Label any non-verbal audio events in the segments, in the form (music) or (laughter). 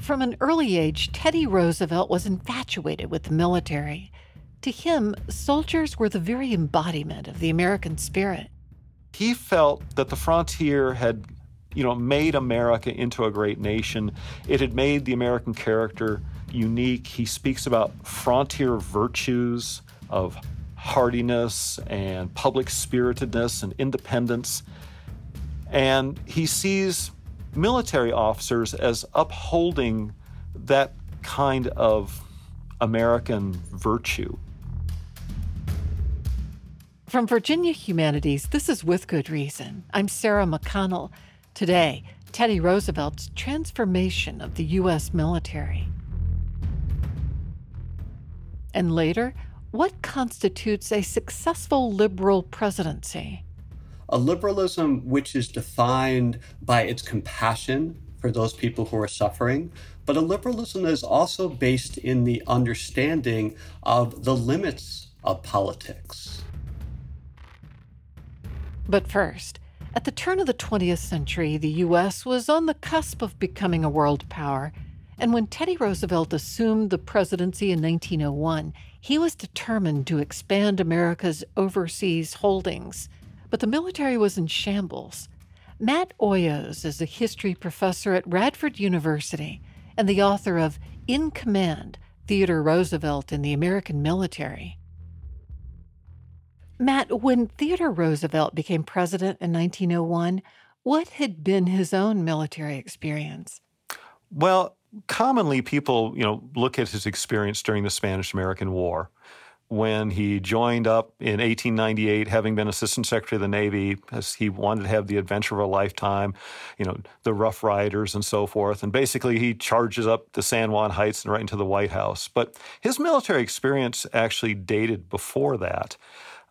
From an early age, Teddy Roosevelt was infatuated with the military. To him, soldiers were the very embodiment of the American spirit. He felt that the frontier had, you know, made America into a great nation. It had made the American character unique. He speaks about frontier virtues of hardiness and public spiritedness and independence. And he sees military officers as upholding that kind of American virtue. From Virginia Humanities, this is With Good Reason. I'm Sarah McConnell. Today, Teddy Roosevelt's transformation of the U.S. military. And later, what constitutes a successful liberal presidency? A liberalism which is defined by its compassion for those people who are suffering, but a liberalism that is also based in the understanding of the limits of politics. But first, at the turn of the 20th century, the U.S. was on the cusp of becoming a world power. And when Teddy Roosevelt assumed the presidency in 1901, he was determined to expand America's overseas holdings but the military was in shambles. Matt Oyos is a history professor at Radford University and the author of In Command Theodore Roosevelt in the American Military. Matt, when Theodore Roosevelt became president in 1901, what had been his own military experience? Well, commonly people, you know, look at his experience during the Spanish American War when he joined up in 1898, having been Assistant Secretary of the Navy, as he wanted to have the adventure of a lifetime, you know, the Rough Riders and so forth. And basically, he charges up the San Juan Heights and right into the White House. But his military experience actually dated before that.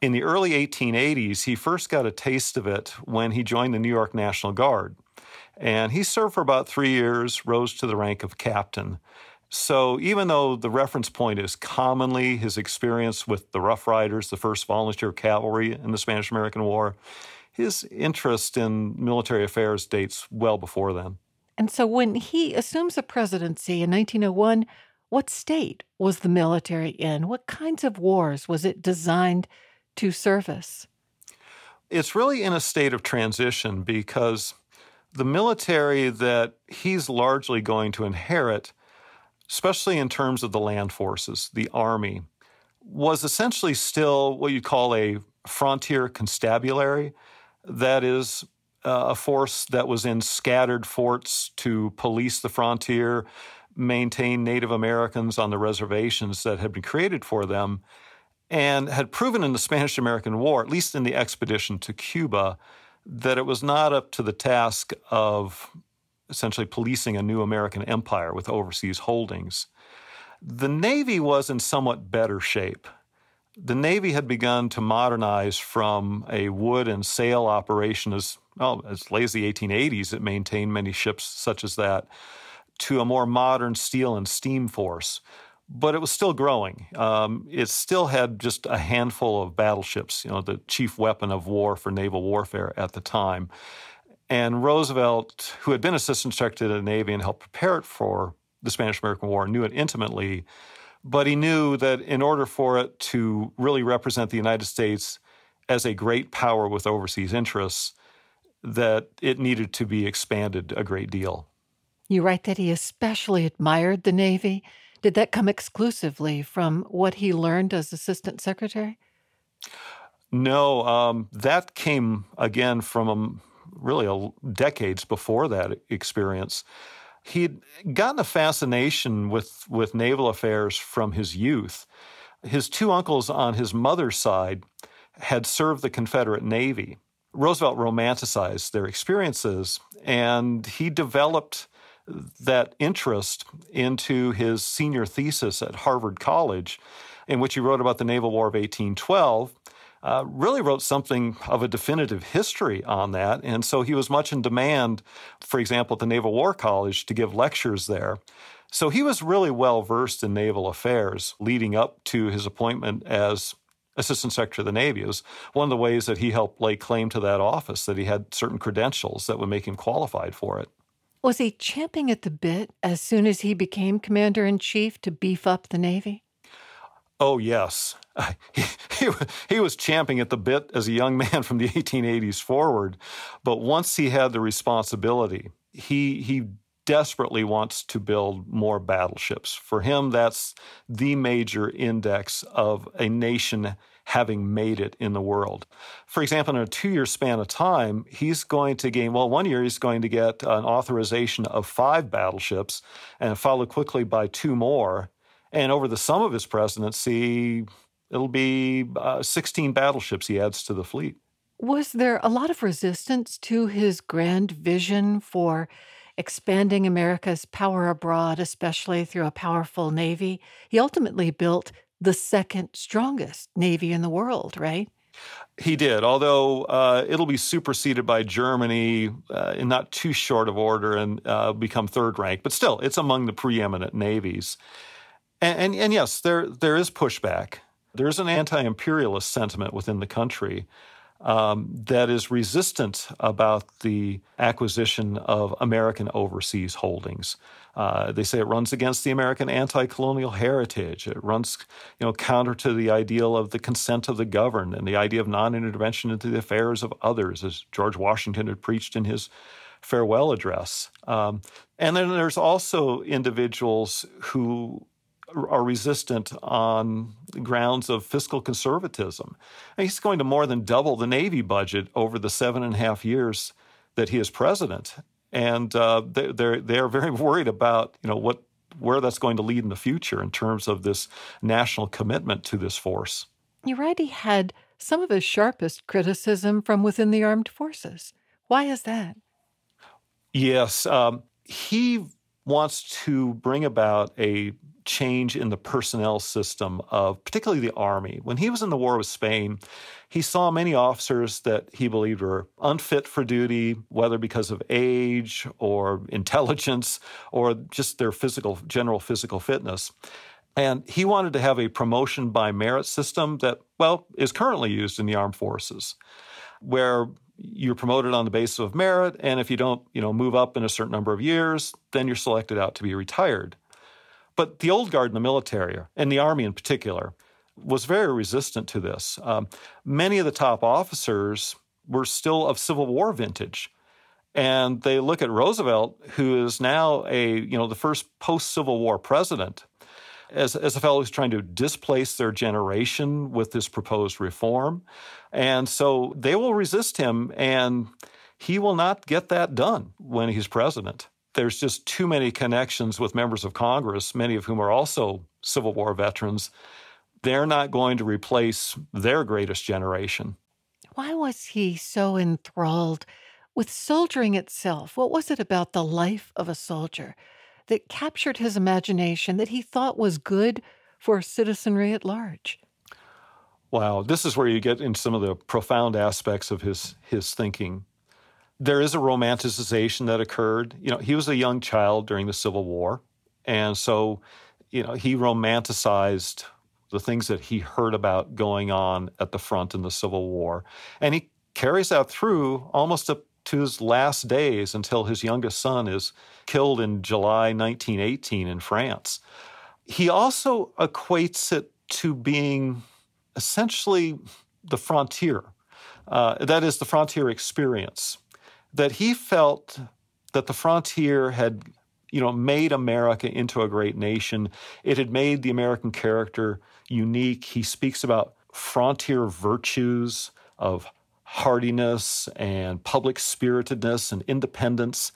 In the early 1880s, he first got a taste of it when he joined the New York National Guard. And he served for about three years, rose to the rank of captain. So even though the reference point is commonly his experience with the Rough Riders, the first volunteer cavalry in the Spanish American War, his interest in military affairs dates well before then. And so when he assumes the presidency in 1901, what state was the military in? What kinds of wars was it designed to service? It's really in a state of transition because the military that he's largely going to inherit especially in terms of the land forces, the army, was essentially still what you'd call a frontier constabulary. That is, uh, a force that was in scattered forts to police the frontier, maintain Native Americans on the reservations that had been created for them, and had proven in the (laughs) Spanish American War, at least in the expedition to Cuba, that it was not up to the task of essentially policing a new American empire with overseas holdings. The Navy was in somewhat better shape. The Navy had begun to modernize from a wood and sail operation as well as late as the 1880s. It maintained many ships such as that to a more modern steel and steam force. But it was still growing. Um, it still had just a handful of battleships, you know, the chief weapon of war for naval warfare at the time. And Roosevelt, who had been Assistant Secretary of the Navy and helped prepare it for the Spanish American War, knew it intimately. But he knew that in order for it to really represent the United States as a great power with overseas interests, that it needed to be expanded a great deal. You write that he especially admired the Navy. Did that come exclusively from what he learned as Assistant Secretary? No, um, that came again from really a, decades before that experience. He'd gotten a fascination with, with naval affairs from his youth. His two uncles on his mother's side had served the Confederate Navy. Roosevelt romanticized their experiences, and he developed that interest into his senior thesis at Harvard College, in which he wrote about the Naval War of 1812 uh, really wrote something of a definitive history on that. And so he was much in demand, for example, at the Naval War College to give lectures there. So he was really well versed in naval affairs leading up to his appointment as Assistant Secretary of the Navy. It was one of the ways that he helped lay claim to that office, that he had certain credentials that would make him qualified for it. Was he champing at the bit as soon as he became commander in chief to beef up the Navy? Oh, yes. (laughs) He, he, he, was champing at the bit as a young (laughs) man from the 1880s forward. But once he had the responsibility, he, he desperately wants to build more battleships. For him, that's the major index of a nation having made it in the world. For example, in a two year span of time, he's going to gain, well, one year he's going to get an authorization of five battleships and followed quickly by two more. And over the sum of his presidency, it'll be uh, 16 battleships he adds to the fleet. Was there a lot of resistance to his grand vision for expanding America's power abroad, especially through a powerful navy? He ultimately built the second strongest navy in the world, right? He did, although uh, it'll be superseded by Germany uh, in not too short of order and uh, become third rank. But still, it's among the preeminent navies. And, and, and yes, there there is pushback. There is an anti-imperialist sentiment within the country um, that is resistant about the acquisition of American overseas holdings. Uh, they say it runs against the American anti-colonial heritage. It runs, you know, counter to the ideal of the consent of the governed and the idea of non-intervention into the affairs of others, as George Washington had preached in his farewell address. Um, and then there's also individuals who are resistant on grounds of fiscal conservatism. And he's going to more than double the Navy budget over the seven and a half years that he is president, and uh, they, they're they're very (laughs) worried about you know what where that's going to lead in the future in terms of this national commitment to this force. You're right. He had some of his sharpest criticism from within the armed forces. Why is that? Yes, um, he wants to bring about a change in the personnel system of particularly the Army. When he was in the war with Spain, he saw many officers that he believed were unfit for duty, whether because of age or intelligence or just their physical, general physical fitness. And he wanted to have a promotion by merit system that, well, is currently used in the armed forces, where you're promoted on the basis of merit, and if you don't, you know, move up in a certain number of years, then you're selected out to be retired. But the old guard in the military, and the Army in particular, was very resistant to this. Um, many of the top officers were still of Civil War vintage. And they look at Roosevelt, who is now a, you know, the first post Civil War president, as, as a fellow who's trying to displace their generation with this proposed reform. And so they will resist him, and he will not get that done when he's president there's just too many connections with members of Congress, many of whom are also Civil War veterans. They're not going to replace their greatest generation. Why was he so enthralled with soldiering itself? What was it about the life of a soldier that captured his imagination that he thought was good for citizenry at large? Wow, this is where you get into some of the profound aspects of his his thinking there is a romanticization that occurred. You know, he was a young child during the Civil War, and so, you know, he romanticized the things that he heard about going on at the front in the Civil War, and he carries that through almost up to his last days until his youngest son is killed in July 1918 in France. He also equates it to being essentially the frontier. Uh, that is the frontier experience that he felt that the frontier had you know made America into a great nation. It had made the American character unique. He speaks about frontier virtues of hardiness and public spiritedness and independence.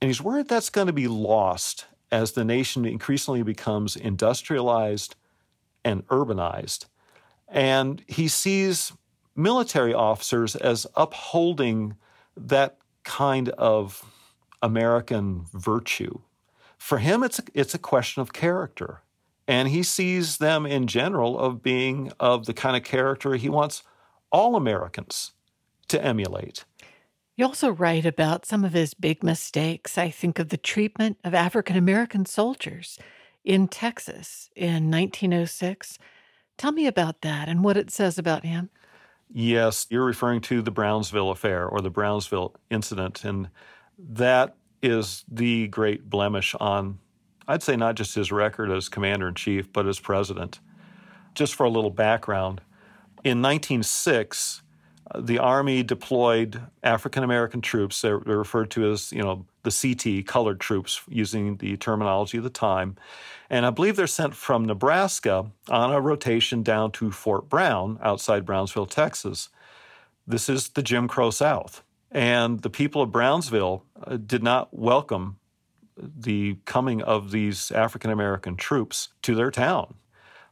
And he's worried that's going to be lost as the nation increasingly becomes industrialized and urbanized. And he sees military officers as upholding that kind of American virtue. For him, it's a, it's a question of character. And he sees them in general of being of the kind of character he wants all Americans to emulate. You also write about some of his big mistakes. I think of the treatment of African American soldiers in Texas in 1906. Tell me about that and what it says about him. Yes, you're referring to the Brownsville affair or the Brownsville incident. And that is the great blemish on, I'd say, not just his record as commander in chief, but as president. Just for a little background, in 1906, the Army deployed African American troops. They're, they're, referred to as, you know, the CT, colored troops, using the terminology of the time. And I believe they're sent from Nebraska on a rotation down to Fort Brown outside Brownsville, Texas. This is the Jim Crow South. And the people of Brownsville uh, did not welcome the coming of these African American troops to their town.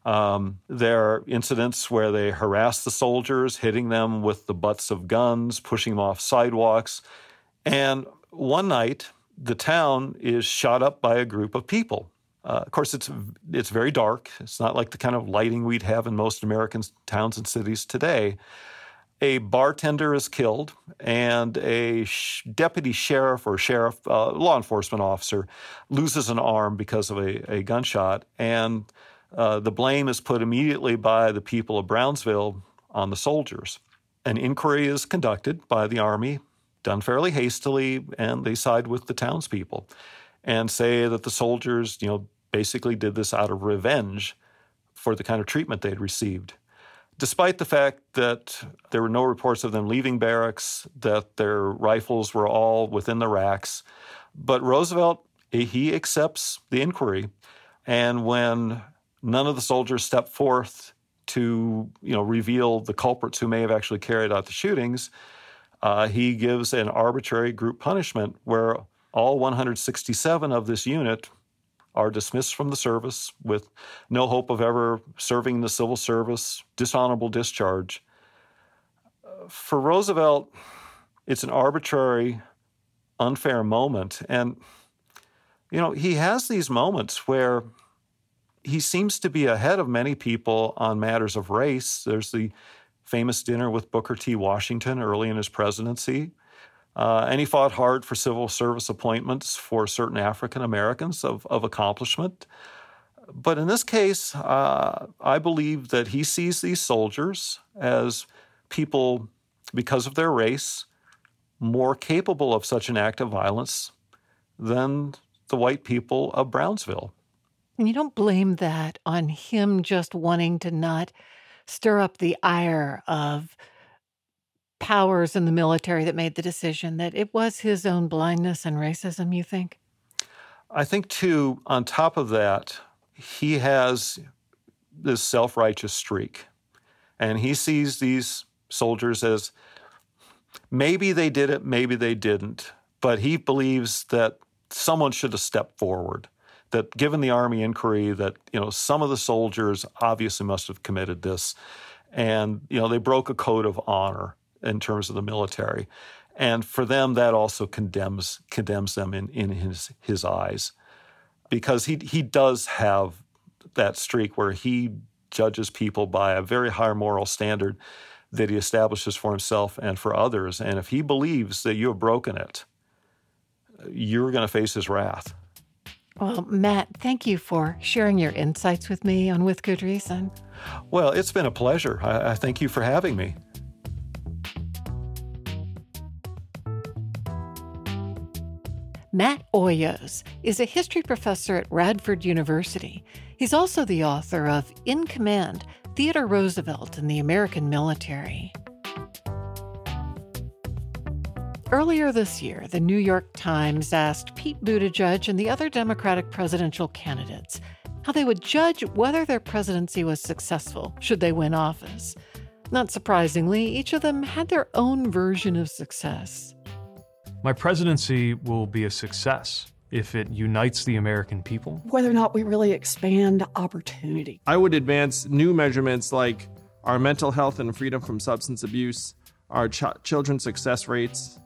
Um, there are incidents where they harass the soldiers, hitting them with the butts of guns, pushing them off sidewalks. And one night, the town is shot up by a group of people. Uh, of course, it's it's very dark. It's not like the kind of lighting we'd have in most American towns and cities today. A bartender is killed, and a sh- deputy sheriff or sheriff, uh, law enforcement officer, loses an arm because of a, a gunshot. And uh, the blame is put immediately by the people of Brownsville on the soldiers. An inquiry is conducted by the Army, done fairly hastily, and they side with the townspeople and say that the soldiers, you know, basically did this out of revenge for the kind of treatment they'd received. Despite the fact that there were no reports of them leaving barracks, that their rifles were all within the racks, but Roosevelt, he accepts the inquiry. And when None of the soldiers stepped forth to you know reveal the culprits who may have actually carried out the shootings. Uh, he gives an arbitrary group punishment where all 167 of this unit are dismissed from the service with no hope of ever serving the civil service, dishonorable discharge. For Roosevelt, it's an arbitrary, unfair moment. And, you know, he has these moments where he seems to be ahead of many people on matters of race. There's the famous dinner with Booker T. Washington early in his presidency. Uh, and he fought hard for civil service appointments for certain African Americans of, of accomplishment. But in this case, uh, I believe that he sees these soldiers as people, because of their race, more capable of such an act of violence than the white people of Brownsville. And you don't blame that on him just wanting to not stir up the ire of powers in the military that made the decision, that it was his own blindness and racism, you think? I think, too, on top of that, he has this self righteous streak. And he sees these soldiers as maybe they did it, maybe they didn't. But he believes that someone should have stepped forward that given the Army inquiry, that you know some of the soldiers obviously must have committed this, and you know they broke a code of honor in terms of the military, and for them that also condemns condemns them in in his his eyes, because he he does have that streak where he judges people by a very high moral standard that he establishes for himself and for others, and if he believes that you have broken it, you're going to face his wrath. Well, Matt, thank you for sharing your insights with me on With Good Reason. Well, it's been a pleasure. I, I thank you for having me. Matt Oyos is a history professor at Radford University. He's also the author of In Command Theodore Roosevelt and the American Military. Earlier this year, the New York Times asked Pete Buttigieg and the other Democratic presidential candidates how they would judge whether their presidency was successful should they win office. Not surprisingly, each of them had their own version of success. My presidency will be a success if it unites the American people. Whether or not we really expand opportunity. I would advance new measurements like our mental health and freedom from substance abuse, our ch- children's success rates,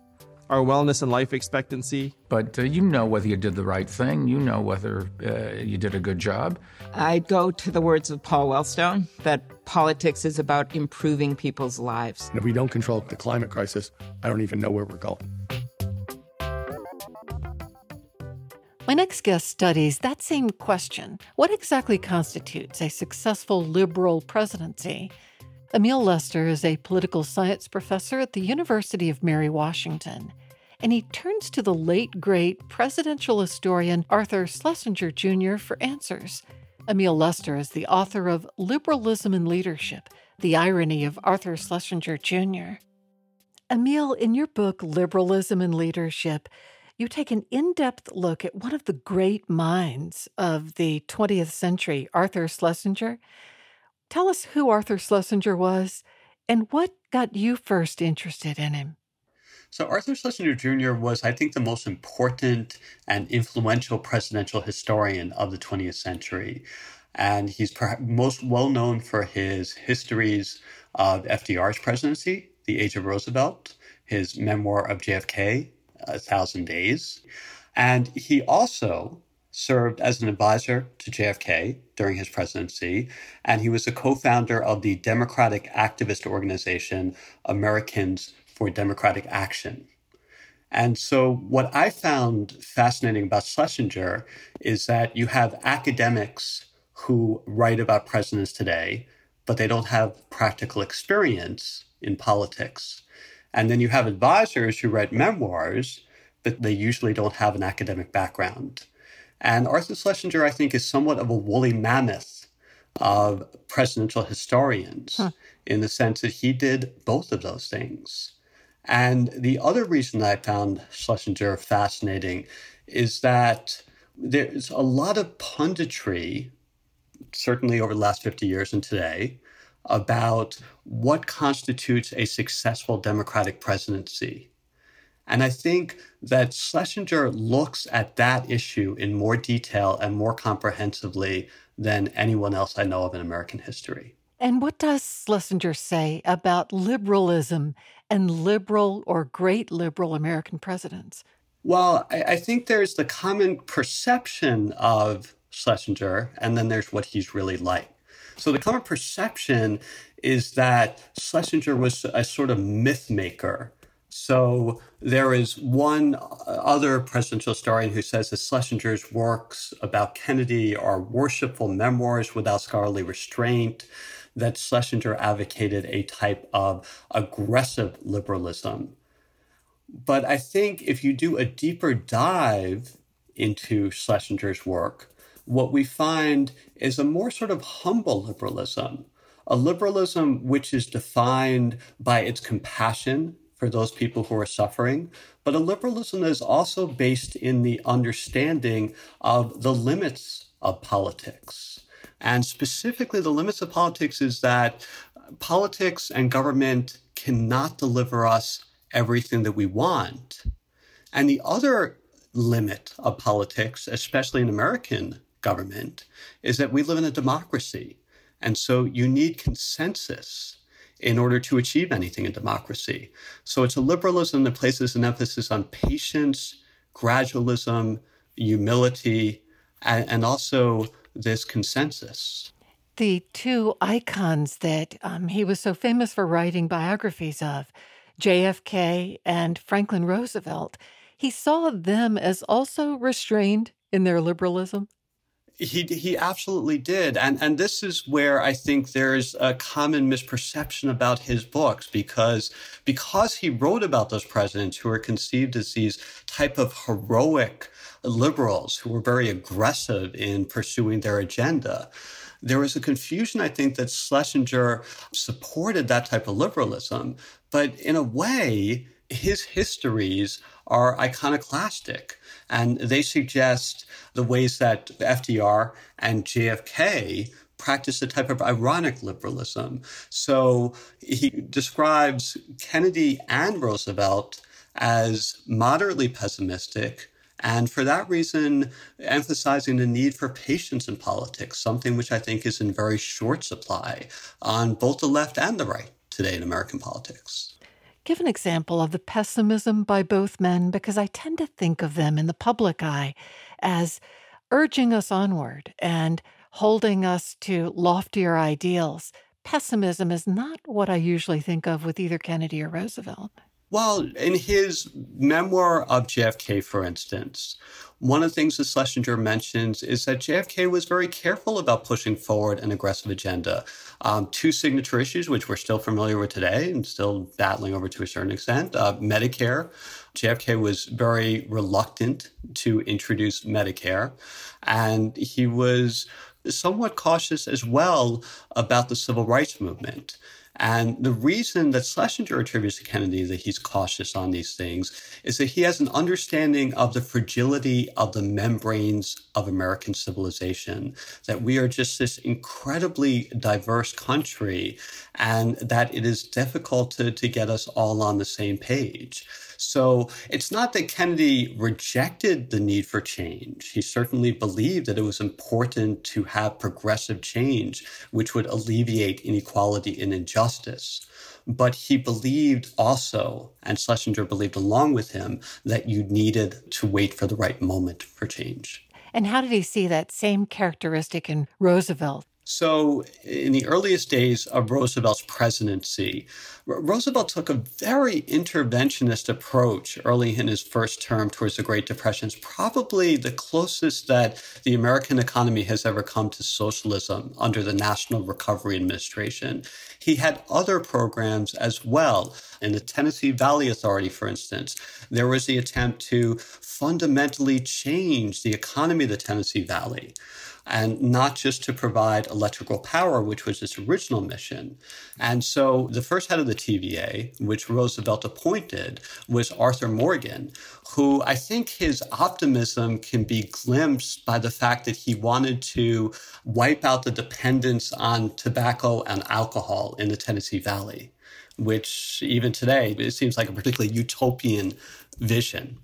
our wellness and life expectancy. But uh, you know whether you did the right thing. You know whether uh, you did a good job. I go to the words of Paul Wellstone that politics is about improving people's lives. And if we don't control the climate crisis, I don't even know where we're going. My next guest studies that same question What exactly constitutes a successful liberal presidency? Emile Lester is a political science professor at the University of Mary Washington. And he turns to the late great presidential historian Arthur Schlesinger Jr. for answers. Emile Lester is the author of Liberalism and Leadership The Irony of Arthur Schlesinger Jr. Emile, in your book, Liberalism and Leadership, you take an in depth look at one of the great minds of the 20th century, Arthur Schlesinger. Tell us who Arthur Schlesinger was and what got you first interested in him. So, Arthur Schlesinger Jr. was, I think, the most important and influential presidential historian of the 20th century. And he's perhaps most well known for his histories of FDR's presidency, The Age of Roosevelt, his memoir of JFK, a thousand days. And he also served as an advisor to JFK during his presidency, and he was a co founder of the Democratic activist organization Americans for Democratic Action. And so, what I found fascinating about Schlesinger is that you have academics who write about presidents today, but they don't have practical experience in politics. And then you have advisors who write memoirs, but they usually don't have an academic background. And Arthur Schlesinger, I think, is somewhat of a woolly mammoth of presidential historians huh. in the sense that he did both of those things. And the other reason I found Schlesinger fascinating is that there's a lot of punditry, certainly over the last 50 years and today, about what constitutes a successful Democratic presidency. And I think that Schlesinger looks at that issue in more detail and more comprehensively than anyone else I know of in American history. And what does Schlesinger say about liberalism and liberal or great liberal American presidents? Well, I, I think there's the common perception of Schlesinger, and then there's what he's really like. So the common perception is that Schlesinger was a sort of myth maker. So there is one other presidential historian who says that Schlesinger's works about Kennedy are worshipful memoirs without scholarly restraint, that Schlesinger advocated a type of aggressive liberalism. But I think if you do a deeper dive into Schlesinger's work, what we find is a more sort of humble liberalism, a liberalism which is defined by its compassion for those people who are suffering, but a liberalism that is also based in the understanding of the limits of politics. And specifically, the limits of politics is that uh, politics and government cannot deliver us everything that we want. And the other limit of politics, especially in American government is that we live in a democracy. And so you need consensus in order to achieve anything in democracy. So it's a liberalism that places an emphasis on patience, gradualism, humility, and, and also this consensus. The two icons that um, he was so famous for writing biographies of, JFK and Franklin Roosevelt, he saw them as also restrained in their liberalism. He he absolutely did, and and this is where I think there's a common misperception about his books because because he wrote about those presidents who are conceived as these type of heroic liberals who were very aggressive in pursuing their agenda. There was a confusion, I think, that Schlesinger supported that type of liberalism, but in a way, his histories are iconoclastic. And they suggest the ways that FDR and JFK practiced a type of ironic liberalism. So he describes Kennedy and Roosevelt as moderately pessimistic. And for that reason, emphasizing the need for patience in politics, something which I think is in very short supply on both the left and the right today in American politics. Give an example of the pessimism by both men because I tend to think of them in the public eye as urging us onward and holding us to loftier ideals. Pessimism is not what I usually think of with either Kennedy or Roosevelt. Well, in his memoir of JFK, for instance, One of the things that Schlesinger mentions is that JFK was very careful about pushing forward an aggressive agenda. Um, two signature issues, which we're still familiar with today and still battling over to a certain extent uh, Medicare. JFK was very reluctant to introduce Medicare, and he was somewhat cautious as well about the civil rights movement. And the reason that Schlesinger attributes to Kennedy that he's cautious on these things is that he has an understanding of the fragility of the membranes of American civilization, that we are just this incredibly diverse country, and that it is difficult to, to get us all on the same page. So it's not that Kennedy rejected the need for change. He certainly believed that it was important to have progressive change, which would alleviate inequality and injustice. But he believed also, and Schlesinger believed along with him, that you needed to wait for the right moment for change. And how did he see that same characteristic in Roosevelt? So, in the earliest days of Roosevelt's presidency, Roosevelt took a very interventionist approach early in his first term towards the Great Depression. It's probably the closest that the American economy has ever come to socialism under the National Recovery Administration. He had other programs as well. In the Tennessee Valley Authority, for instance, there was the attempt to fundamentally change the economy of the Tennessee Valley and not just to provide electrical power, which was its original mission. And so the first head of the TVA, which Roosevelt appointed, was Arthur Morgan, who I think his optimism can be glimpsed by the fact that he wanted to wipe out the dependence on tobacco and alcohol in the Tennessee Valley, which even today it seems like a particularly utopian vision.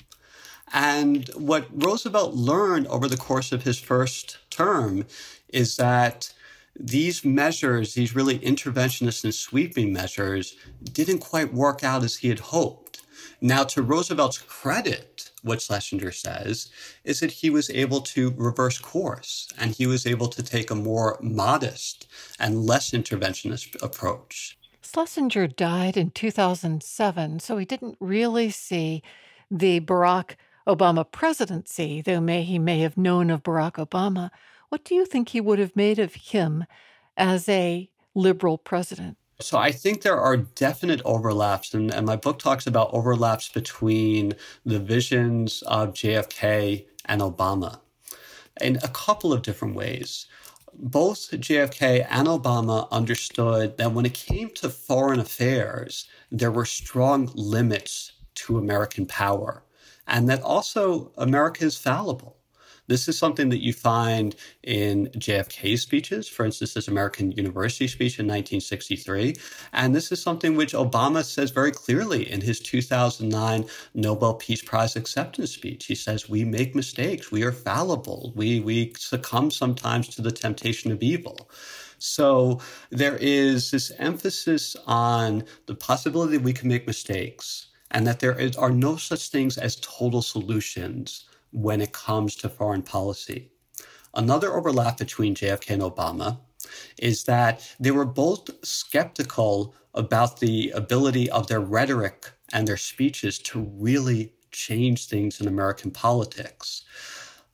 And what Roosevelt learned over the course of his first term is that these measures, these really interventionist and sweeping measures, didn't quite work out as he had hoped. Now, to Roosevelt's credit, what Schlesinger says is that he was able to reverse course and he was able to take a more modest and less interventionist approach. Schlesinger died in 2007, so he didn't really see the Barack Obama presidency, though may he may have known of Barack Obama, what do you think he would have made of him as a liberal president? So I think there are definite overlaps, and, and my book talks about overlaps between the visions of JFK and Obama in a couple of different ways. Both JFK and Obama understood that when it came to foreign affairs, there were strong limits to American power and that also America is fallible. This is something that you find in JFK's speeches, for instance, his American University speech in 1963. And this is something which Obama says very clearly in his 2009 Nobel Peace Prize acceptance speech. He says, We make mistakes, we are fallible, we, we succumb sometimes to the temptation of evil. So there is this emphasis on the possibility that we can make mistakes and that there is, are no such things as total solutions when it comes to foreign policy. Another overlap between JFK and Obama is that they were both skeptical about the ability of their rhetoric and their speeches to really change things in American politics.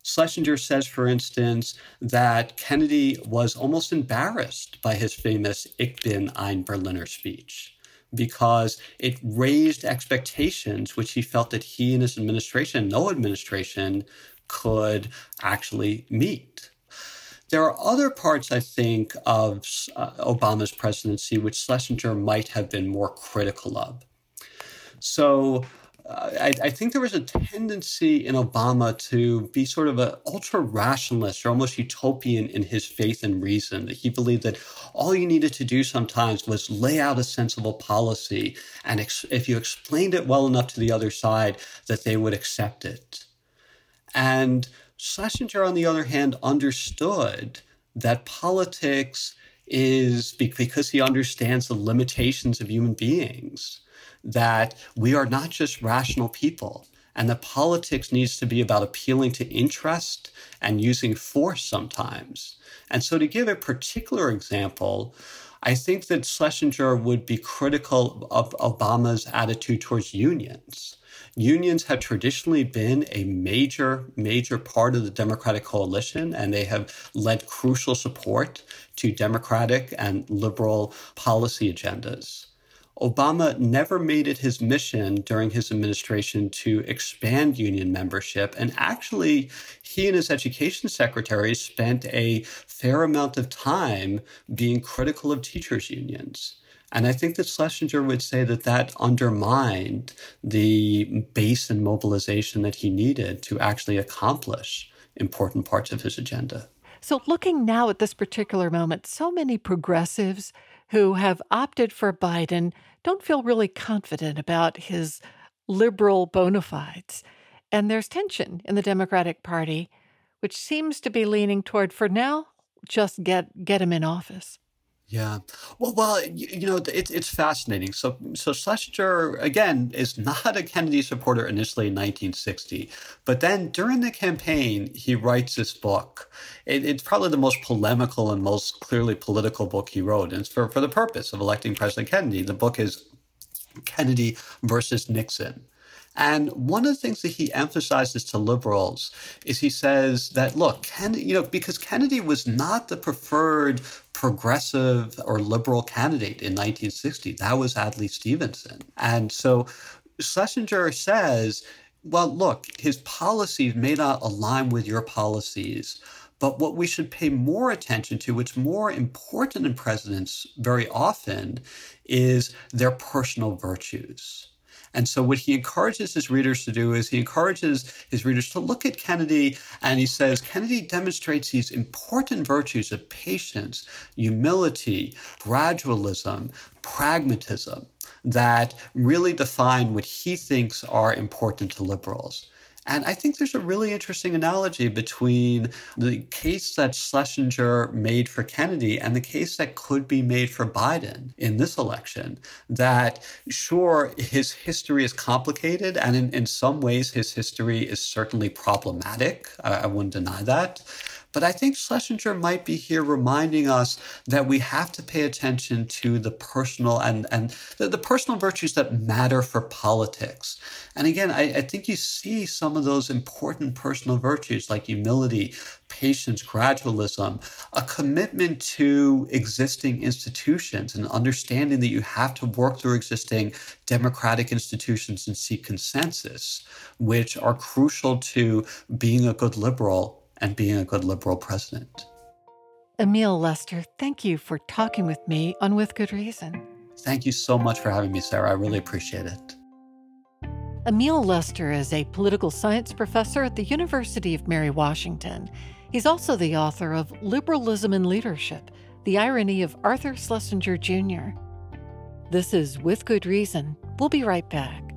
Schlesinger says, for instance, that Kennedy was almost embarrassed by his famous Ich bin ein Berliner speech because it raised expectations, which he felt that he and his administration, no administration, could actually meet. There are other parts, I think, of uh, Obama's presidency which Schlesinger might have been more critical of. So, I, I, think there was a tendency in Obama to be sort of an ultra rationalist or almost utopian in his faith and reason. That he believed that all you needed to do sometimes was lay out a sensible policy, and ex- if you explained it well enough to the other side, that they would accept it. And Schlesinger, on the other hand, understood that politics is because he understands the limitations of human beings that we are not just rational people and that politics needs to be about appealing to interest and using force sometimes. And so, to give a particular example, I think that Schlesinger would be critical of Obama's attitude towards unions. Unions have traditionally been a major, major part of the Democratic coalition, and they have lent crucial support to Democratic and liberal policy agendas. Obama never made it his mission during his administration to expand union membership. And actually, he and his education secretary spent a fair amount of time being critical of teachers' unions. And I think that Schlesinger would say that that undermined the base and mobilization that he needed to actually accomplish important parts of his agenda. So, looking now at this particular moment, so many progressives who have opted for Biden don't feel really confident about his liberal bona fides. And there's tension in the Democratic Party, which seems to be leaning toward, for now, just get get him in office. Yeah. Well, well, you, you know, it's it's fascinating. So, so Schlesinger again is (laughs) not a Kennedy supporter initially in 1960, but then during the campaign, he writes this book. It, it's probably the most polemical and most clearly political book he wrote, and it's for for the purpose of electing President Kennedy. The book is Kennedy versus Nixon. And one of the things that he emphasizes to liberals is he says that, look, Kennedy, you know, because Kennedy was not the preferred progressive or liberal candidate in 1960, that was Adlai Stevenson. And so Schlesinger says, well, look, his policies may not align with your policies. But what we should pay more attention to, what's more important in presidents very often, is their personal virtues. And so, what he encourages his readers to do is he encourages his readers to look at Kennedy and he says Kennedy demonstrates these important virtues of patience, humility, gradualism, pragmatism that really define what he thinks are important to liberals. And I think there's a really interesting analogy between the case that Schlesinger made for Kennedy and the case that could be made for Biden in this election. That, sure, his history is complicated, and in, in some ways, his history is certainly problematic. I, I wouldn't deny that. But I think Schlesinger might be here reminding us that we have to pay attention to the personal and, and the, the personal virtues that matter for politics. And again, I, I think you see some of those important personal virtues like humility, patience, gradualism, a commitment to existing institutions and understanding that you have to work through existing democratic institutions and seek consensus, which are crucial to being a good liberal and being a good liberal president. Emile Lester, thank you for talking with me on With Good Reason. Thank you so much for having me, Sarah. I really appreciate it. Emile Lester is a political science professor at the University of Mary Washington. He's also the author of Liberalism and Leadership The Irony of Arthur Schlesinger Jr. This is With Good Reason. We'll be right back.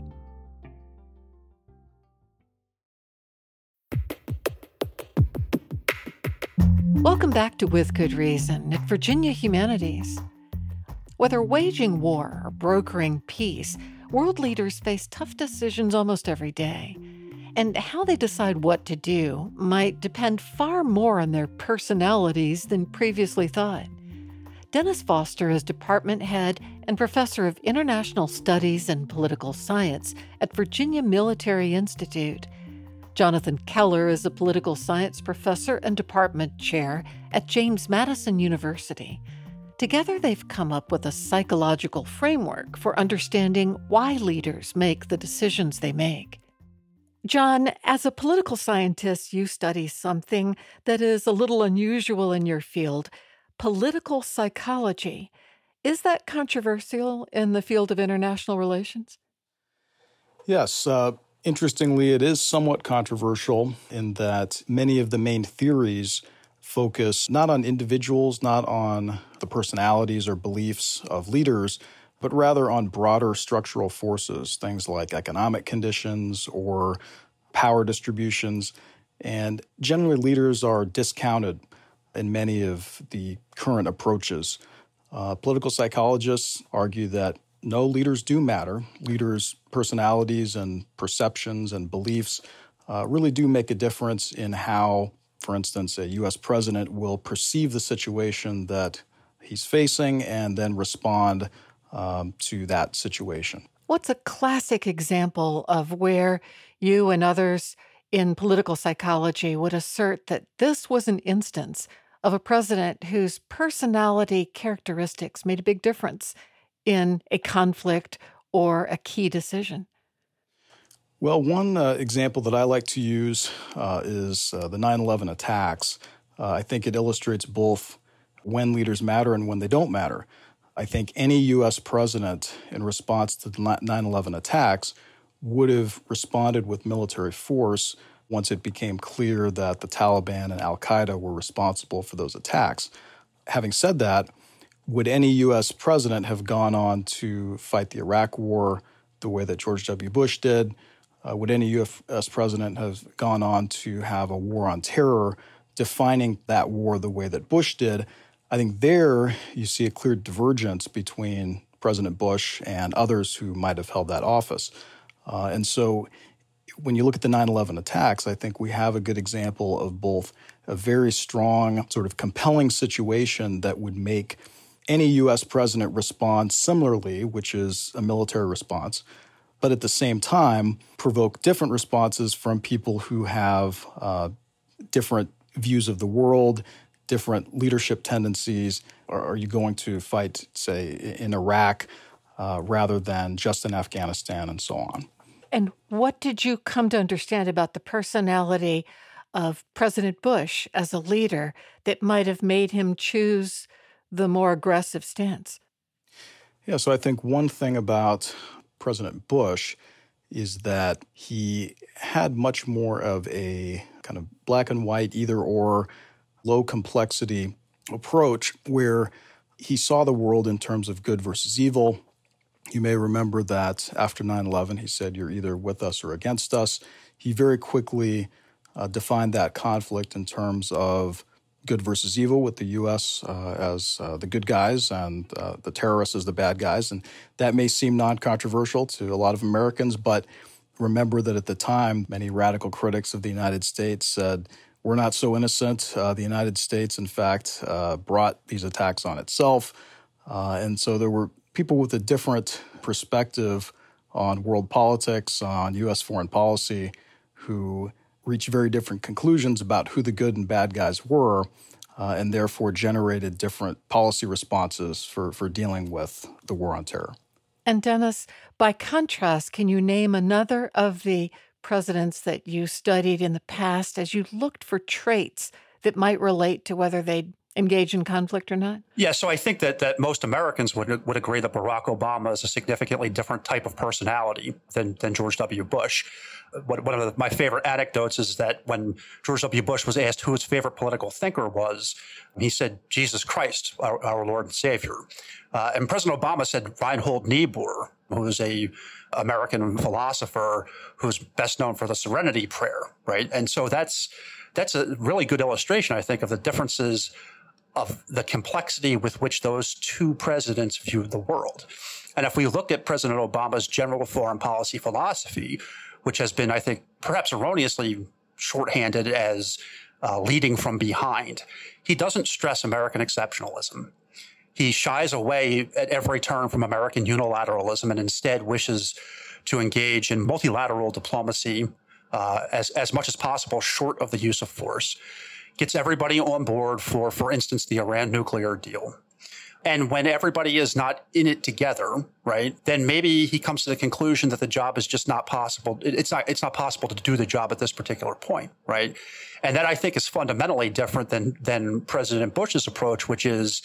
Welcome back to With Good Reason at Virginia Humanities. Whether waging war or brokering peace, world leaders face tough decisions almost every day. And how they decide what to do might depend far more on their personalities than previously thought. Dennis Foster is department head and professor of international studies and political science at Virginia Military Institute Jonathan Keller is a political science professor and department chair at James Madison University. Together, they've come up with a psychological framework for understanding why leaders make the decisions they make. John, as a political scientist, you study something that is a little unusual in your field political psychology. Is that controversial in the field of international relations? Yes. Uh, Interestingly, it is somewhat controversial in that many of the main theories focus not on individuals, not on the personalities or beliefs of leaders, but rather on broader structural forces, things like economic conditions or power distributions. And generally, leaders are discounted in many of the current approaches. Uh, political psychologists argue that no, leaders do matter. Leaders' personalities and perceptions and beliefs uh, really do make a difference in how, for instance, a U.S. president will perceive the situation that he's facing and then respond um, to that situation. What's a classic example of where you and others in political psychology would assert that this was an instance of a president whose personality characteristics made a big difference in a conflict or a key decision? Well, one uh, example that I like to use uh, is uh, the 9 11 attacks. Uh, I think it illustrates both when leaders matter and when they don't matter. I think any U.S. president, in response to the 9 11 attacks, would have responded with military force once it became clear that the Taliban and Al Qaeda were responsible for those attacks. Having said that, would any U.S. president have gone on to fight the Iraq War the way that George W. Bush did? Uh, would any U.S. president have gone on to have a war on terror, defining that war the way that Bush did? I think there you see a clear divergence between President Bush and others who might have held that office. Uh, and so when you look at the 9 11 attacks, I think we have a good example of both a very strong, sort of compelling situation that would make any U.S. president respond similarly, which is a military response, but at the same time provoke different responses from people who have uh, different views of the world, different leadership tendencies? Are you going to fight, say, in Iraq uh, rather than just in Afghanistan and so on? And what did you come to understand about the personality of President Bush as a leader that might have made him choose the more aggressive stance? Yeah, so I think one thing about President Bush is that he had much more of a kind of black and white, either or low complexity approach where he saw the world in terms of good versus evil. You may remember that after 9 11, he said, You're either with us or against us. He very quickly uh, defined that conflict in terms of good versus evil, with the U.S. Uh, as uh, the good guys and uh, the terrorists as the bad guys. And that may seem non controversial to a lot of Americans, but remember that at the time, many radical critics of the United States said, we're not so innocent. Uh, the United States, in fact, uh, brought these attacks on itself. Uh, and so there were people with a different perspective on world politics, on U.S. foreign policy, who reached very different conclusions about who the good and bad guys were, uh, and therefore generated different policy responses for, for dealing with the war on terror. And Dennis, by contrast, can you name another of the presidents that you studied in the past as you looked for traits that might relate to whether they'd engage in conflict or not? Yeah, so I think that that most Americans would would agree that Barack Obama is a significantly different type of personality than than George W. Bush. One of the, my favorite anecdotes is that when George W. Bush was asked who his favorite political thinker was, he said Jesus Christ, our, our Lord and Savior. Uh, and President Obama said Reinhold Niebuhr, who's a American philosopher who's best known for the Serenity Prayer, right? And so that's that's a really good illustration, I think, of the differences of the complexity with which those two presidents viewed the world. And if we look at President Obama's general foreign policy philosophy, which has been, I think, perhaps erroneously shorthanded as uh, leading from behind, he doesn't stress American exceptionalism he shies away at every turn from American unilateralism and instead wishes to engage in multilateral diplomacy uh, as, as much as possible, short of the use of force. Gets everybody on board for, for instance, the Iran nuclear deal. And when everybody is not in it together, right, then maybe he comes to the conclusion that the job is just not possible. It's not, it's not possible to do the job at this particular point, right? And that I think is fundamentally different than, than President Bush's approach, which is,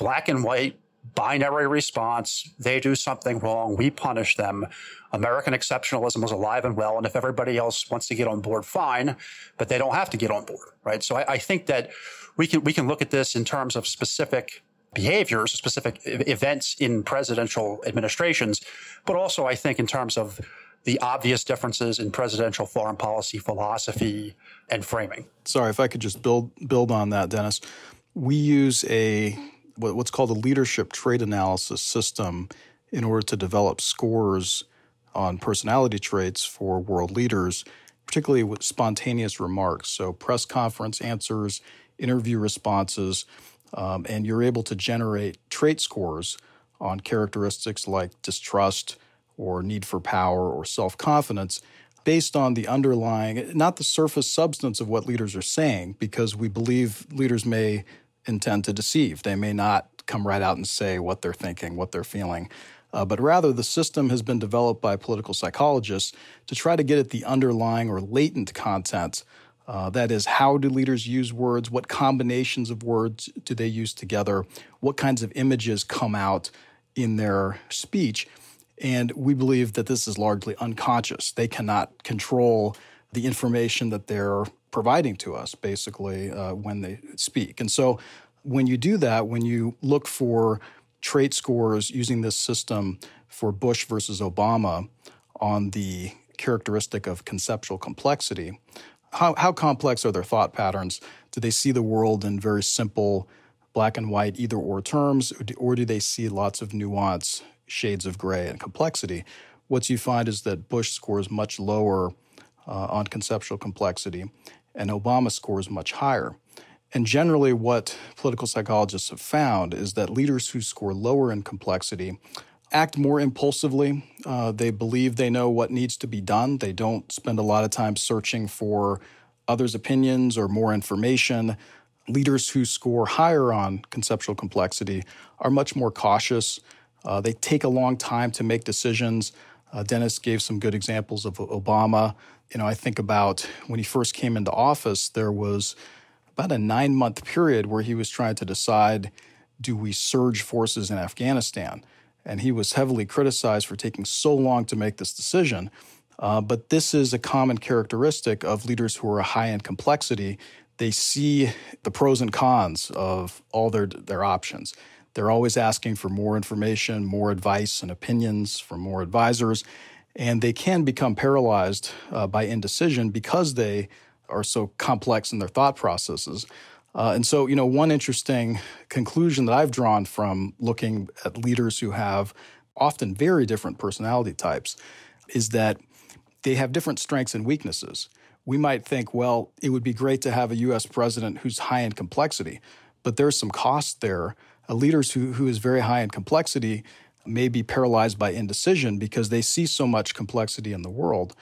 black and white binary response. They do something wrong. We punish them. American exceptionalism is alive and well. And if everybody else wants to get on board, fine, but they don't have to get on board, right? So I, I think that we can, we can look at this in terms of specific behaviors, specific events in presidential administrations, but also I think in terms of the obvious differences in presidential foreign policy philosophy and framing. Sorry, if I could just build build on that, Dennis. We use a what's called a leadership trait analysis system in order to develop scores on personality traits for world leaders, particularly with spontaneous remarks. So, press conference answers, interview responses, um, and you're able to generate trait scores on characteristics like distrust or need for power or self confidence based on the underlying, not the surface substance of what leaders are saying, because we believe leaders may intend to deceive. They may not come right out and say what they're thinking, what they're feeling. Uh, but rather, the system has been developed by political psychologists to try to get at the underlying or latent content. Uh, that is, how do leaders use words? What combinations of words do they use together? What kinds of images come out in their speech? And we believe that this is largely unconscious. They cannot control the information that they're providing to us, basically, uh, when they speak. And so, when you do that, when you look for trait scores using this system for Bush versus Obama on the characteristic of conceptual complexity, how, how complex are their thought patterns? Do they see the world in very simple black and white either or terms, or do, or do they see lots of nuance, shades of gray, and complexity? What you find is that Bush scores much lower uh, on conceptual complexity, and Obama scores much higher. And generally, what political psychologists have found is that leaders who score lower in complexity act more impulsively. Uh, they believe they know what needs to be done. They don't spend a lot of time searching for others' opinions or more information. Leaders who score higher on conceptual complexity are much more cautious. Uh, they take a long time to make decisions. Uh, Dennis gave some good examples of Obama. You know, I think about when he first came into office, there was about a nine month period where he was trying to decide do we surge forces in Afghanistan? And he was heavily criticized for taking so long to make this decision. Uh, but this is a common characteristic of leaders who are high in complexity. They see the pros and cons of all their, their options. They're always asking for more information, more advice and opinions from more advisors. And they can become paralyzed uh, by indecision because they are so complex in their thought processes. Uh, and so, you know, one interesting conclusion that I've drawn from looking at leaders who have often very different personality types is that they have different strengths and weaknesses. We might think, well, it would be great to have a US president who's high in complexity, but there's some cost there. A leader who, who is very high in complexity may be paralyzed by indecision because they see so much complexity in the world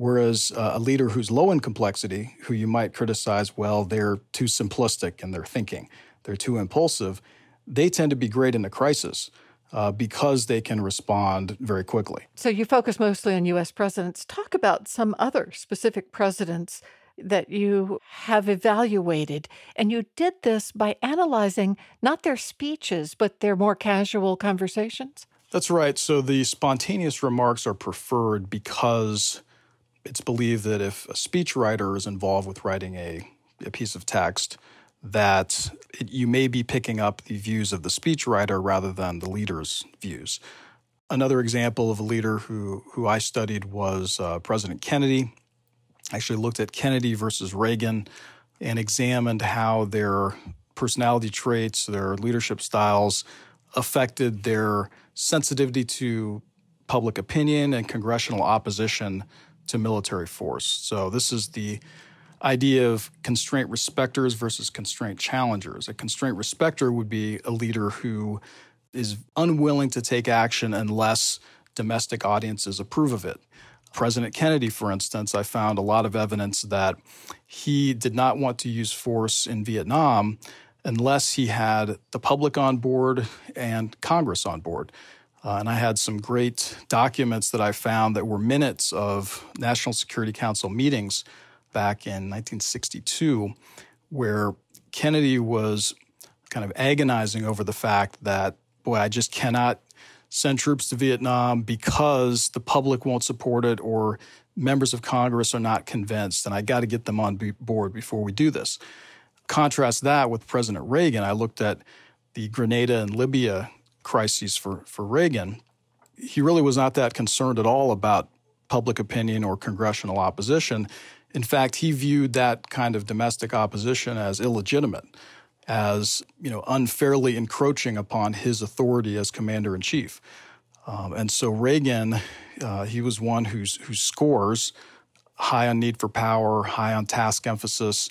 Whereas uh, a leader who's low in complexity, who you might criticize, well, they're too simplistic in their thinking, they're too impulsive, they tend to be great in a crisis. Uh, because they can respond very quickly. So, you focus mostly on U.S. presidents. Talk about some other specific presidents that you have evaluated. And you did this by analyzing not their speeches, but their more casual conversations? That's right. So, the spontaneous remarks are preferred because it's believed that if a speechwriter is involved with writing a, a piece of text, that it, you may be picking up the views of the speechwriter rather than the leader's views. Another example of a leader who, who I studied was uh, President Kennedy. Actually looked at Kennedy versus Reagan and examined how their personality traits, their leadership styles affected their sensitivity to public opinion and congressional opposition to military force. So this is the idea of constraint respecters versus constraint challengers. A constraint respecter would be a leader who is unwilling to take action unless domestic audiences approve of it. President Kennedy, for instance, I found a lot of evidence that he did not want to use force in Vietnam unless he had the public on board and Congress on board. Uh, and I had some great documents that I found that were minutes of National Security Council meetings back in 1962, where Kennedy was kind of agonizing over the fact that, boy, I just cannot send troops to Vietnam because the public won't support it or members of Congress are not convinced, and I got to get them on board before we do this. Contrast that with President Reagan. I looked at the Grenada and Libya crises for, for Reagan, he really was not that concerned at all about public opinion or congressional opposition. In fact, he viewed that kind of domestic opposition as illegitimate, as you know, unfairly encroaching upon his authority as commander in chief. Um, and so Reagan, uh, he was one whose whose scores high on need for power, high on task emphasis,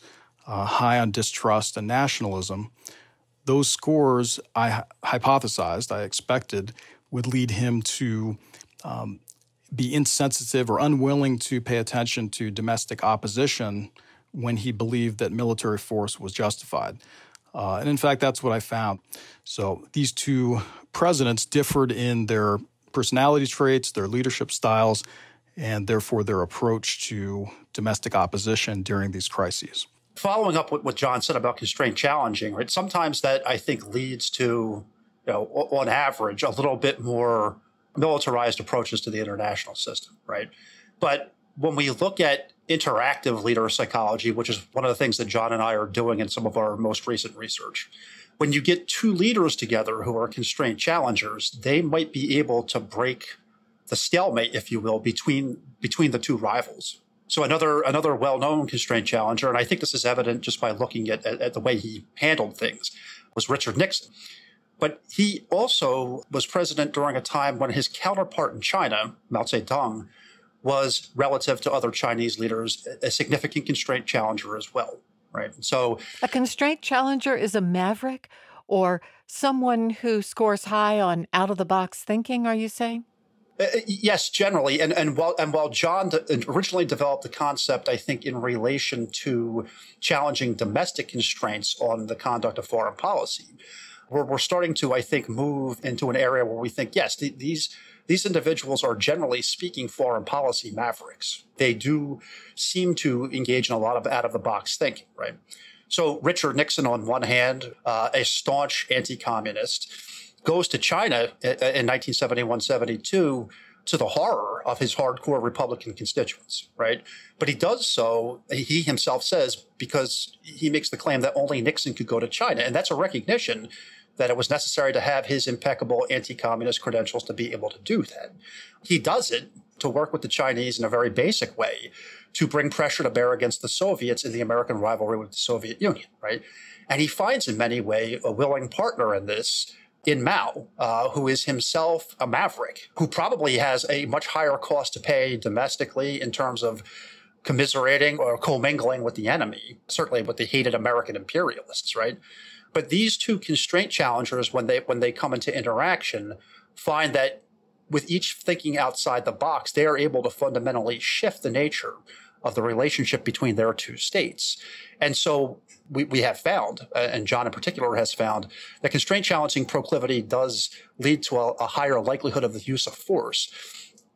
uh, high on distrust and nationalism those scores I hypothesized, I expected, would lead him to um, be insensitive or unwilling to pay attention to domestic opposition when he believed that military force was justified. Uh, and in fact, that's what I found. So these two presidents differed in their personality traits, their leadership styles, and therefore their approach to domestic opposition during these crises. Following up with what John said about constraint challenging, right? Sometimes that I think leads to, you know, on average, a little bit more militarized approaches to the international system, right? But when we look at interactive leader psychology, which is one of the things that John and I are doing in some of our most recent research, when you get two leaders together who are constraint challengers, they might be able to break the stalemate, if you will, between between the two rivals. So another another well-known constraint challenger, and I think this is evident just by looking at, at, at the way he handled things, was Richard Nixon. But he also was president during a time when his counterpart in China, Mao Zedong, was relative to other Chinese leaders a significant constraint challenger as well, right? So a constraint challenger is a maverick or someone who scores high on out of the box thinking, are you saying? Uh, uh, yes, generally, and and while and while John originally developed the concept, I think in relation to challenging domestic constraints on the conduct of foreign policy, we're, we're starting to, I think, move into an area where we think, yes, th- these these individuals are generally speaking foreign policy mavericks. They do seem to engage in a lot of out of the box thinking, right? So Richard Nixon, on one hand, uh, a staunch anti-communist, goes to China in 1971-72 to the horror of his hardcore Republican constituents, right? But he does so, he himself says, because he makes the claim that only Nixon could go to China. And that's a recognition that it was necessary to have his impeccable anti communist credentials to be able to do that. He does it to work with the Chinese in a very basic way to bring pressure to bear against the Soviets in the American rivalry with the Soviet Union, right? And he finds in many ways a willing partner in this in Mao, uh, who is himself a maverick, who probably has a much higher cost to pay domestically in terms of commiserating or commingling with the enemy, certainly with the hated American imperialists, right? But these two constraint challengers, when they when they come into interaction, find that with each thinking outside the box, they are able to fundamentally shift the nature of the relationship between their two states. And so we, we have found, uh, and John in particular has found, that constraint challenging proclivity does lead to a, a higher likelihood of the use of force.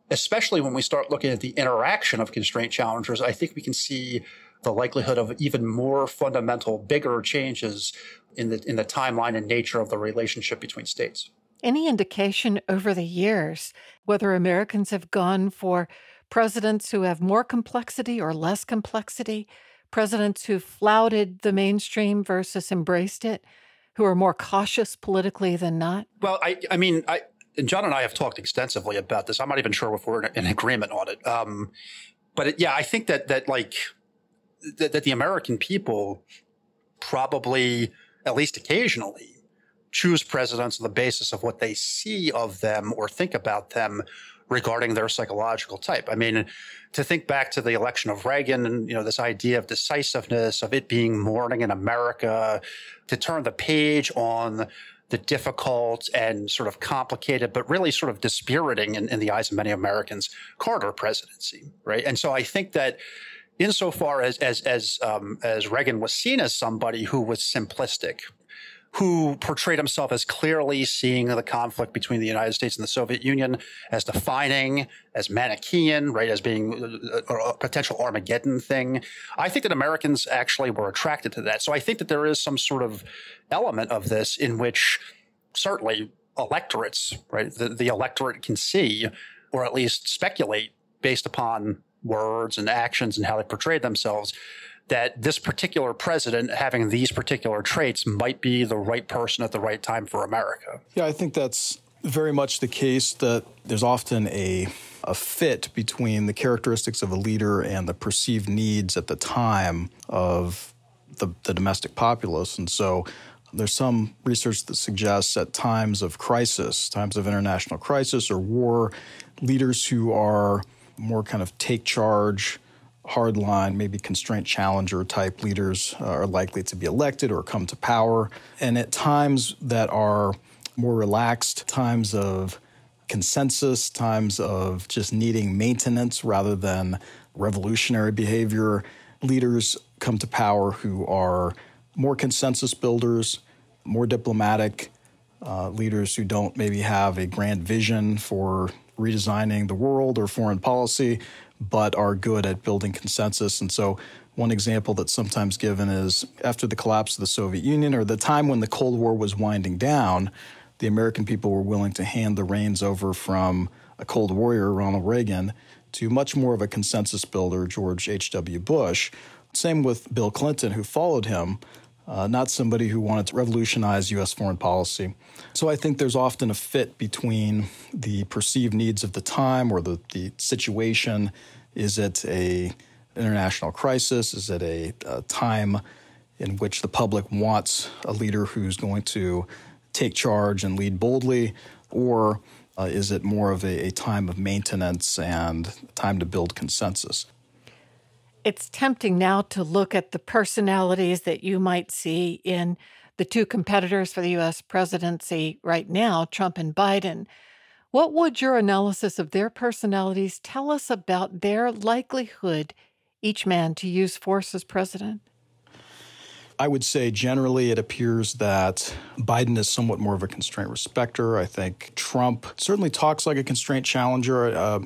Especially when we start looking at the interaction of constraint challengers, I think we can see the likelihood of even more fundamental, bigger changes in the in the timeline and nature of the relationship between states. Any indication over the years whether Americans have gone for presidents who have more complexity or less complexity, presidents who flouted the mainstream versus embraced it, who are more cautious politically than not? Well, I, I mean, I, and John and I have talked extensively about this. I'm not even sure if we're in, agreement on it. Um, but it, yeah, I think that that like that, that the American people probably at least occasionally, choose presidents on the basis of what they see of them or think about them regarding their psychological type. I mean, to think back to the election of Reagan and, you know, this idea of decisiveness, of it being morning in America, to turn the page on the difficult and sort of complicated, but really sort of dispiriting in, in the eyes of many Americans, Carter presidency, right? And so I think that insofar as as as um, as Reagan was seen as somebody who was simplistic, who portrayed himself as clearly seeing the conflict between the United States and the Soviet Union as defining, as Manichean, right, as being a, a, potential Armageddon thing. I think that Americans actually were attracted to that. So I think that there is some sort of element of this in which certainly electorates, right, the, the electorate can see or at least speculate based upon words and actions and how they portrayed themselves that this particular president having these particular traits might be the right person at the right time for America. Yeah, I think that's very much the case that there's often a a fit between the characteristics of a leader and the perceived needs at the time of the, the domestic populace. And so there's some research that suggests at times of crisis, times of international crisis or war, leaders who are more kind of take charge, hardline, maybe constraint challenger type leaders uh, are likely to be elected or come to power. And at times that are more relaxed, times of consensus, times of just needing maintenance rather than revolutionary behavior. Leaders come to power who are more consensus builders, more diplomatic, uh, leaders who don't maybe have a grand vision for redesigning the world or foreign policy, but are good at building consensus. And so, one example that's sometimes given is after the collapse of the Soviet Union or the time when the Cold War was winding down, the American people were willing to hand the reins over from a Cold Warrior, Ronald Reagan, to much more of a consensus builder, George H.W. Bush. Same with Bill Clinton, who followed him, uh, not somebody who wanted to revolutionize U.S. foreign policy. So I think there's often a fit between the perceived needs of the time or the, the situation. Is it a international crisis? Is it a, a time in which the public wants a leader who's going to take charge and lead boldly? Or uh, is it more of a, a time of maintenance and time to build consensus? It's tempting now to look at the personalities that you might see in the two competitors for the US presidency right now, Trump and Biden. What would your analysis of their personalities tell us about their likelihood, each man, to use force as president? I would say generally it appears that Biden is somewhat more of a constraint respecter. I think Trump certainly talks like a constraint challenger. Uh,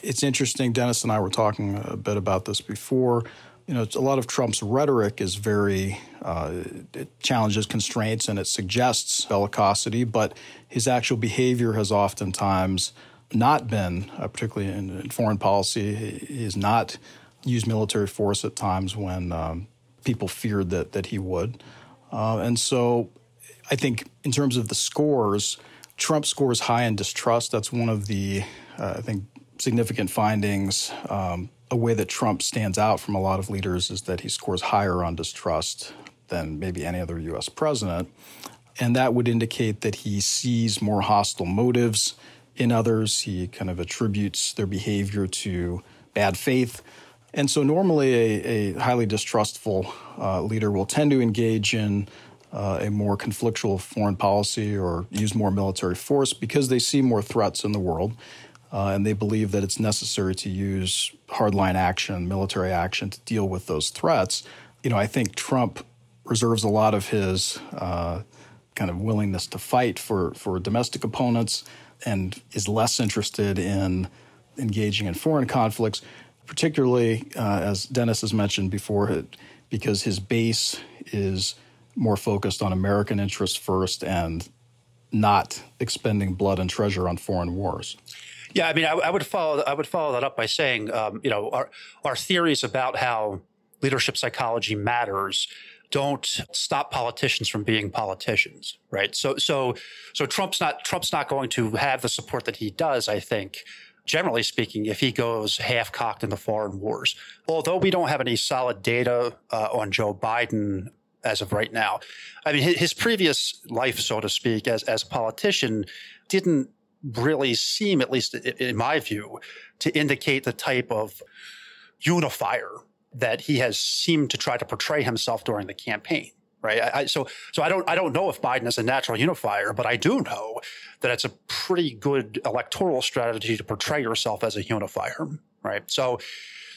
it's interesting. Dennis and I were talking a bit about this before. You know, a lot of Trump's rhetoric is very, uh, it challenges constraints and it suggests bellicosity, but his actual behavior has oftentimes not been, uh, particularly in, in, foreign policy, he has not used military force at times when um, people feared that that he would. Uh, and so I think in terms of the scores, Trump scores high in distrust. That's one of the, uh, I think, significant findings. Um, a way that Trump stands out from a lot of leaders is that he scores higher on distrust than maybe any other U.S. president. And that would indicate that he sees more hostile motives in others. He kind of attributes their behavior to bad faith. And so, normally, a, a highly distrustful uh, leader will tend to engage in uh, a more conflictual foreign policy or use more military force because they see more threats in the world. Uh, and they believe that it's necessary to use hardline action, military action to deal with those threats. You know, I think Trump reserves a lot of his uh, kind of willingness to fight for, for domestic opponents and is less interested in engaging in foreign conflicts particularly uh, as Dennis has mentioned before, because his base is more focused on American interests first and not expending blood and treasure on foreign wars. Yeah, I mean, I, I would follow. I would follow that up by saying, um, you know, our our theories about how leadership psychology matters don't stop politicians from being politicians, right? So, so, so Trump's not Trump's not going to have the support that he does. I think generally speaking, if he goes half cocked in the foreign wars. Although we don't have any solid data uh, on Joe Biden as of right now, I mean, his previous life, so to speak, as, as a politician didn't really seem, at least in my view, to indicate the type of unifier that he has seemed to try to portray himself during the campaign right? I, I, so, so I don't, I don't know if Biden is a natural unifier, but I do know that it's a pretty good electoral strategy to portray yourself as a unifier, right? So,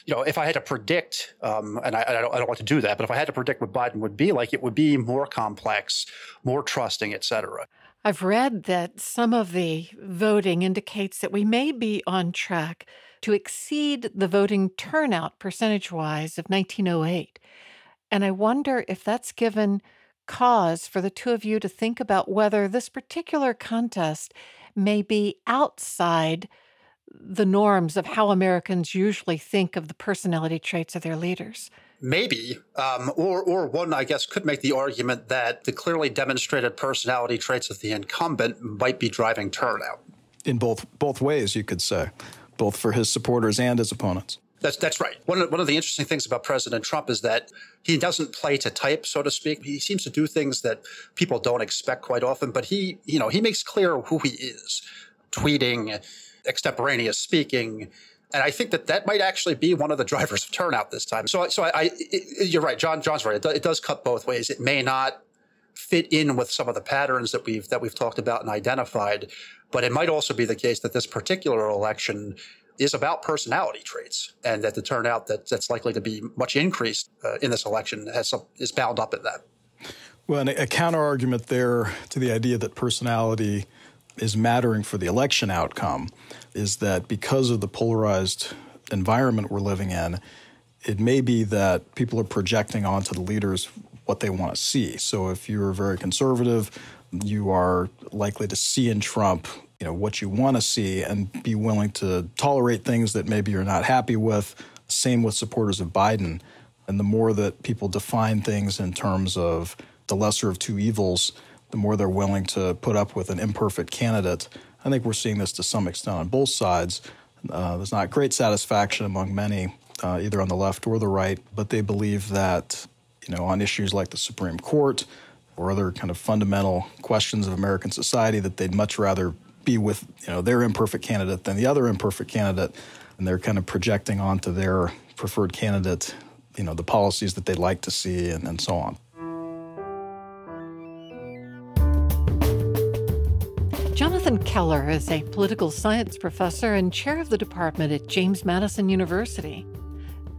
you know, if I had to predict, um, and I, I, don't, I don't want to do that, but if I had to predict what Biden would be like, it would be more complex, more trusting, et cetera. I've read that some of the voting indicates that we may be on track to exceed the voting turnout percentage wise of 1908. And I wonder if that's given cause for the two of you to think about whether this particular contest may be outside the norms of how Americans usually think of the personality traits of their leaders. Maybe, um, or or one I guess could make the argument that the clearly demonstrated personality traits of the incumbent might be driving turnout. In both both ways, you could say, both for his supporters and his opponents. That's that's right. One of, one of the interesting things about President Trump is that he doesn't play to type, so to speak. He seems to do things that people don't expect quite often, but he, you know, he makes clear who he is, tweeting, extemporaneous speaking, and I think that that might actually be one of the (laughs) drivers of turnout this time. So, so I, I it, you're right, John. John's right. It, do, it does cut both ways. It may not fit in with some of the patterns that we've that we've talked about and identified, But it might also be the case that this particular election is about personality traits, and that the turnout that, that's likely to be much increased uh, in this election has is bound up in that. Well, a counter argument there to the idea that personality is mattering for the election outcome is that because of the polarized environment we're living in, it may be that people are projecting onto the leaders what they want to see. So if you're very conservative, you are likely to see in Trump, you know, what you want to see and be willing to tolerate things that maybe you're not happy with. Same with supporters of Biden. And the more that people define things in terms of the lesser of two evils, the more they're willing to put up with an imperfect candidate. I think we're seeing this to some extent on both sides. Uh, there's not great satisfaction among many, uh, either on the left or the right, but they believe that, you know, on issues like the Supreme Court or other kind of fundamental questions of American society, that they'd much rather be with, you know, their imperfect candidate than the other imperfect candidate, and they're kind of projecting onto their preferred candidate, you know, the policies that they'd like to see and, and so on. Jonathan Keller is a political science professor and chair of the department at James Madison University.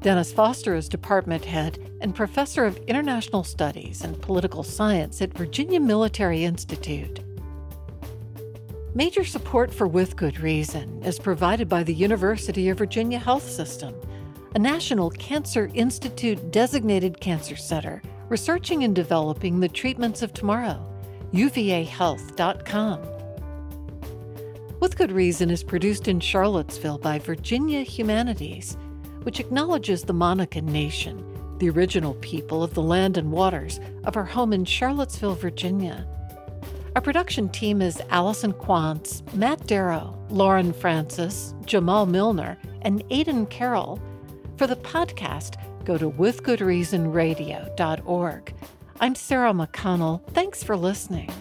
Dennis Foster is department head and professor of international studies and political science at Virginia Military Institute. Major support for With Good Reason is provided by the University of Virginia Health System, a National Cancer Institute designated cancer center researching and developing the treatments of tomorrow. UVAHealth.com. With Good Reason is produced in Charlottesville by Virginia Humanities, which acknowledges the Monacan Nation, the original people of the land and waters of our home in Charlottesville, Virginia. Our production team is Allison Quantz, Matt Darroch, Lauren Francis, Jamal Millner, and Aidan Carroll. For the podcast, go to withgoodreasonradio.org. I'm Sarah McConnell. Thanks for listening.